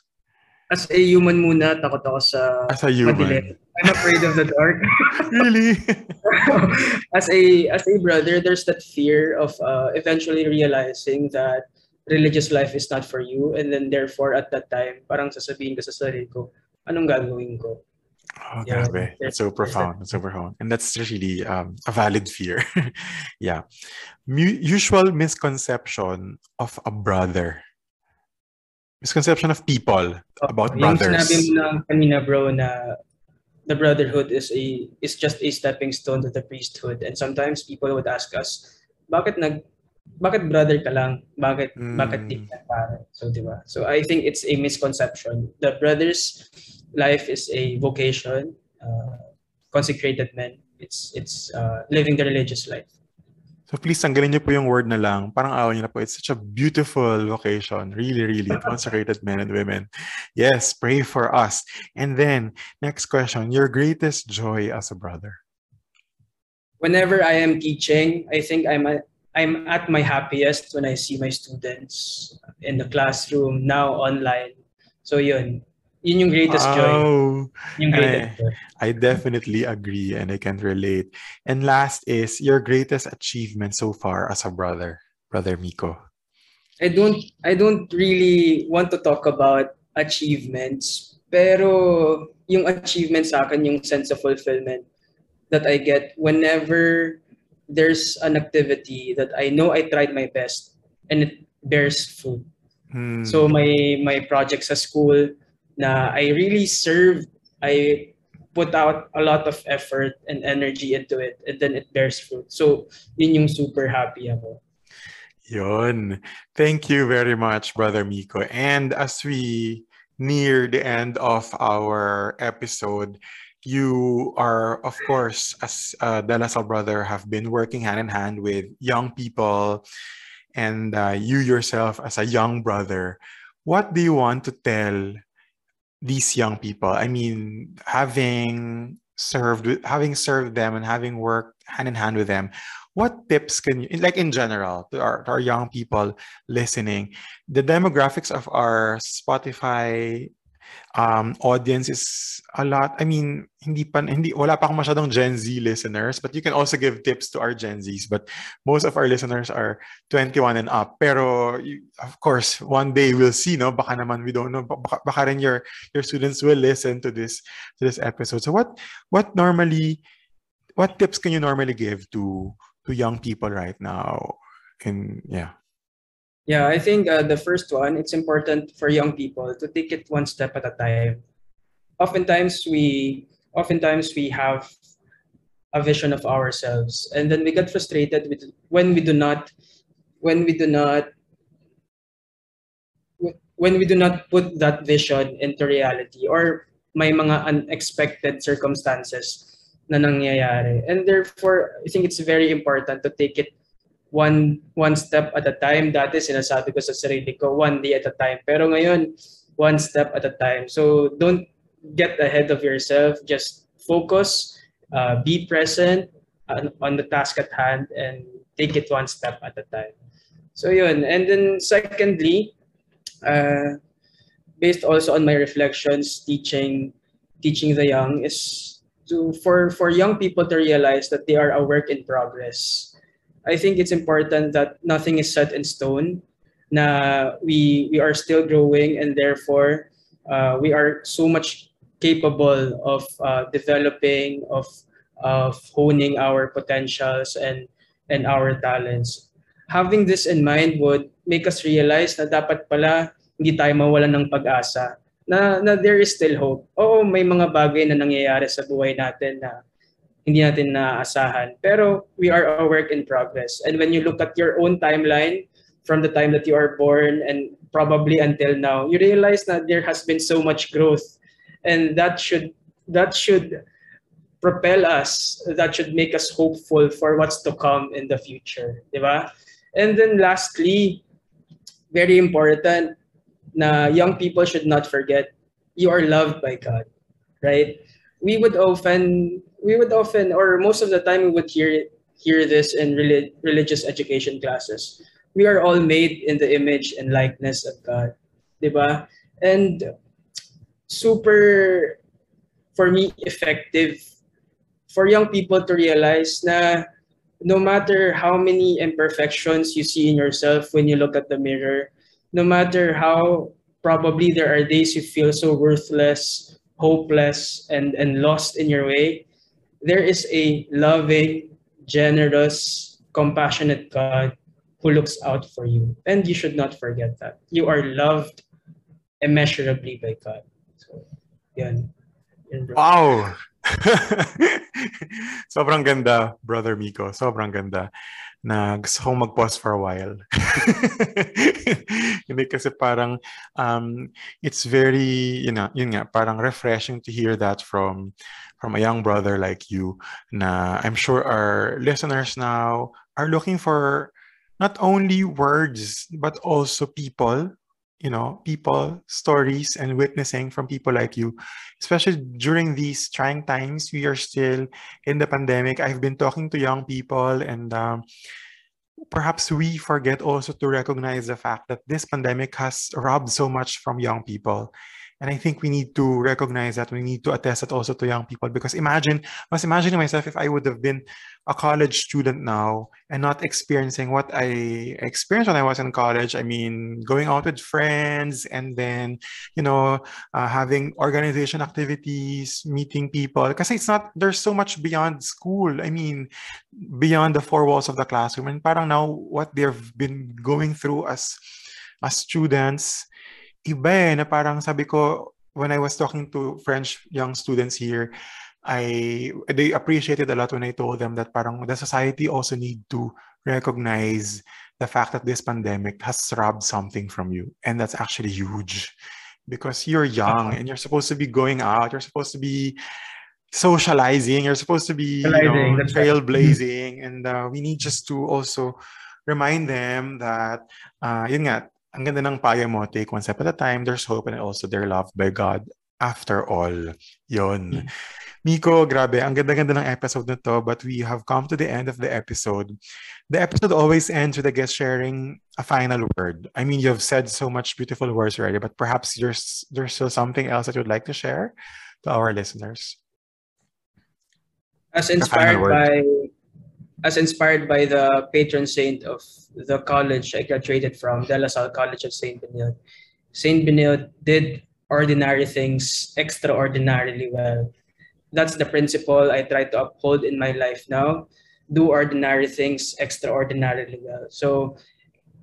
As a human muna, takot ako sa As a human. madilim. I'm afraid of the dark. [LAUGHS] really? [LAUGHS] as a as a brother, there's that fear of uh, eventually realizing that religious life is not for you, and then therefore at that time, parang sasabihin ko sa sarili ko, anong gagawin ko? Oh, Yeah, grabe. That's so profound. That's so profound. And that's really um, a valid fear. [LAUGHS] yeah. Mu- usual misconception of a brother. Misconception of people about yung brothers. sinabi mo na kanina bro na the brotherhood is a is just a stepping stone to the priesthood and sometimes people would ask us bakit nag bakit brother ka lang bakit bakit di Mm. ka pare so di ba so i think it's a misconception the brother's life is a vocation uh, consecrated men it's it's uh, living the religious life So please, tanggalin niyo po yung word na lang. Parang awa niyo na po. It's such a beautiful vocation. Really, really. [LAUGHS] Consecrated men and women. Yes, pray for us. And then, next question. Your greatest joy as a brother. whenever I am teaching, I think I'm at, I'm at my happiest when I see my students in the classroom now online. So yun, yun yung greatest joy. Wow. Yung greatest joy. I definitely agree and I can relate. And last is your greatest achievement so far as a brother, Brother Miko. I don't I don't really want to talk about achievements, pero yung achievement sa akin yung sense of fulfillment that I get whenever there's an activity that I know I tried my best and it bears fruit. Hmm. So my my project sa school na I really served, I put out a lot of effort and energy into it and then it bears fruit. So yun yung super happy ako. Yun. Thank you very much, Brother Mico. And as we near the end of our episode, you are, of course, as uh, De La Salle Brother, have been working hand in hand with young people and uh, you yourself as a young brother. What do you want to tell these young people? I mean, having served with, having served them and having worked hand in hand with them, what tips can you like in general to our, to our young people listening the demographics of our spotify um audience is a lot. I mean hindi pa hindi wala pa akong masyadong gen z listeners but you can also give tips to our gen z's. But most of our listeners are 21 and up. Pero of course one day we'll see no? Baka naman we don't know. Baka, baka rin your your students will listen to this to this episode. So what what normally what tips can you normally give to to young people right now in yeah Yeah, I think uh, the first one, it's important for young people to take it one step at a time. Oftentimes we oftentimes we have a vision of ourselves and then we get frustrated with when we do not when we do not when we do not put that vision into reality or may mga unexpected circumstances na nangyayari. And therefore, I think it's very important to take it one one step at a time. Dati sinasabi ko sa sarili ko, one day at a time. Pero ngayon, one step at a time. So don't get ahead of yourself. Just focus, uh, be present on, on the task at hand, and take it one step at a time. So yun. And then secondly, uh, based also on my reflections teaching teaching the young is to for for young people to realize that they are a work in progress i think it's important that nothing is set in stone na we we are still growing and therefore uh, we are so much capable of uh, developing of of honing our potentials and and our talents having this in mind would make us realize na dapat pala hindi tayo mawalan ng pag-asa na, na there is still hope. Oo, may mga bagay na nangyayari sa buhay natin na hindi natin naaasahan. Pero we are a work in progress. And when you look at your own timeline from the time that you are born and probably until now, you realize that there has been so much growth. And that should that should propel us, that should make us hopeful for what's to come in the future. Di ba? And then lastly, very important, na young people should not forget, you are loved by God, right? We would often, we would often, or most of the time we would hear hear this in relig- religious education classes. We are all made in the image and likeness of God, di ba? And super, for me, effective for young people to realize na no matter how many imperfections you see in yourself when you look at the mirror, no matter how probably there are days you feel so worthless, hopeless, and, and lost in your way, there is a loving, generous, compassionate God who looks out for you. And you should not forget that. You are loved immeasurably by God. So, yan. wow! [LAUGHS] Sobrang ganda, Brother Mico. Sobrang ganda na gusto kong mag-pause for a while. [LAUGHS] Hindi kasi parang um, it's very, you know, yun nga, parang refreshing to hear that from from a young brother like you na I'm sure our listeners now are looking for not only words but also people you know people stories and witnessing from people like you. Especially during these trying times we are still in the pandemic. I've been talking to young people and um, perhaps we forget also to recognize the fact that this pandemic has robbed so much from young people and I think we need to recognize that. We need to attest that also to young people. Because imagine, I was imagining myself if I would have been a college student now and not experiencing what I experienced when I was in college. I mean, going out with friends and then, you know, uh, having organization activities, meeting people. Because it's not, there's so much beyond school. I mean, beyond the four walls of the classroom. And parang now what they've been going through as as students iba eh, na parang sabi ko, when I was talking to French young students here, I they appreciated a lot when I told them that parang the society also need to recognize the fact that this pandemic has robbed something from you. And that's actually huge. Because you're young and you're supposed to be going out, you're supposed to be socializing, you're supposed to be you know, trailblazing. And uh, we need just to also remind them that, uh, yun nga, ang ganda ng payo mo, take one step at a time, there's hope and also they're loved by God after all. Yon. Mm. Miko, grabe, ang ganda-ganda ng episode na to, but we have come to the end of the episode. The episode always ends with a guest sharing a final word. I mean, you've said so much beautiful words already, but perhaps there's there's still something else that you'd like to share to our listeners. As inspired by as inspired by the patron saint of the college I graduated from, De La Salle College of St. Benilde. St. Benilde did ordinary things extraordinarily well. That's the principle I try to uphold in my life now. Do ordinary things extraordinarily well. So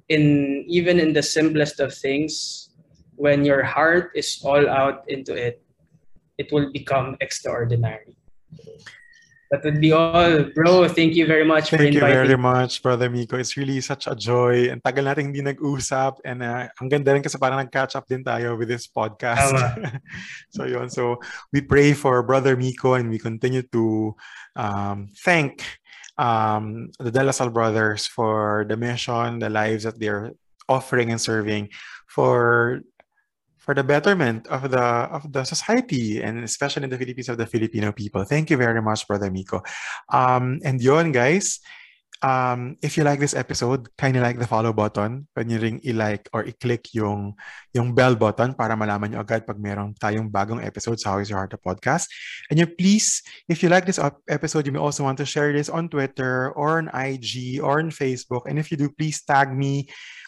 in even in the simplest of things, when your heart is all out into it, it will become extraordinary. That would be all. Bro, thank you very much thank for inviting. Thank you very much, Brother Mico. It's really such a joy. And tagal natin hindi nag-usap. And uh, ang ganda rin kasi parang nag-catch up din tayo with this podcast. [LAUGHS] so yun. So we pray for Brother Mico and we continue to um, thank um, the De La Salle brothers for the mission, the lives that they're offering and serving for for the betterment of the of the society and especially in the Philippines of the Filipino people. Thank you very much, Brother Mico. Um, and yon, guys, um, if you like this episode, kindly like the follow button. Pwede nyo ring i-like or i-click yung, yung bell button para malaman nyo agad pag meron tayong bagong episode sa How is Your Heart the Podcast. And you please, if you like this episode, you may also want to share this on Twitter or on IG or on Facebook. And if you do, please tag me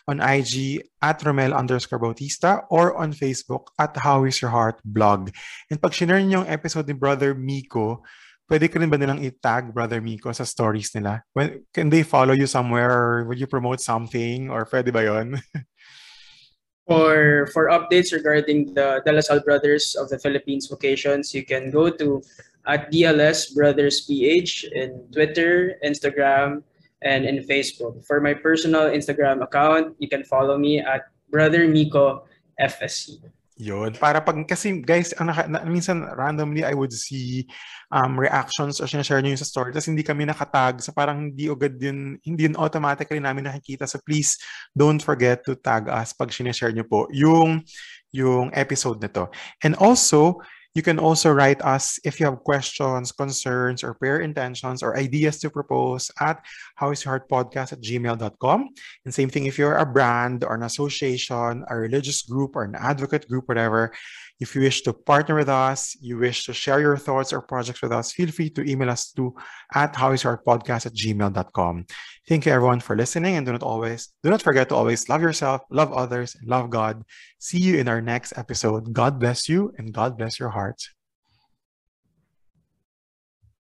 on IG at Romel underscore Bautista or on Facebook at How is Your Heart blog. And pag sinare niyo yung episode ni Brother Miko, pwede ka rin ba nilang i-tag Brother Miko sa stories nila? When, can they follow you somewhere or would you promote something or pwede ba yon? [LAUGHS] for for updates regarding the De La Salle Brothers of the Philippines vocations, you can go to at DLS Brothers PH in Twitter, Instagram, and in Facebook. For my personal Instagram account, you can follow me at Brother Miko FSC. Yun. Para pag, kasi guys, ang naka, na, minsan randomly I would see um, reactions or sinashare nyo yung sa story tapos hindi kami nakatag. So parang hindi agad yun, hindi yun automatically namin nakikita. So please don't forget to tag us pag sinashare nyo po yung, yung episode na to. And also, You can also write us if you have questions, concerns, or prayer intentions or ideas to propose at howisyourheartpodcast at gmail.com. And same thing if you're a brand or an association, a religious group, or an advocate group, whatever. If you wish to partner with us, you wish to share your thoughts or projects with us, feel free to email us to at howisyourheartpodcast at gmail.com. Thank you everyone for listening and do not always, do not forget to always love yourself, love others, love God. See you in our next episode. God bless you and God bless your heart.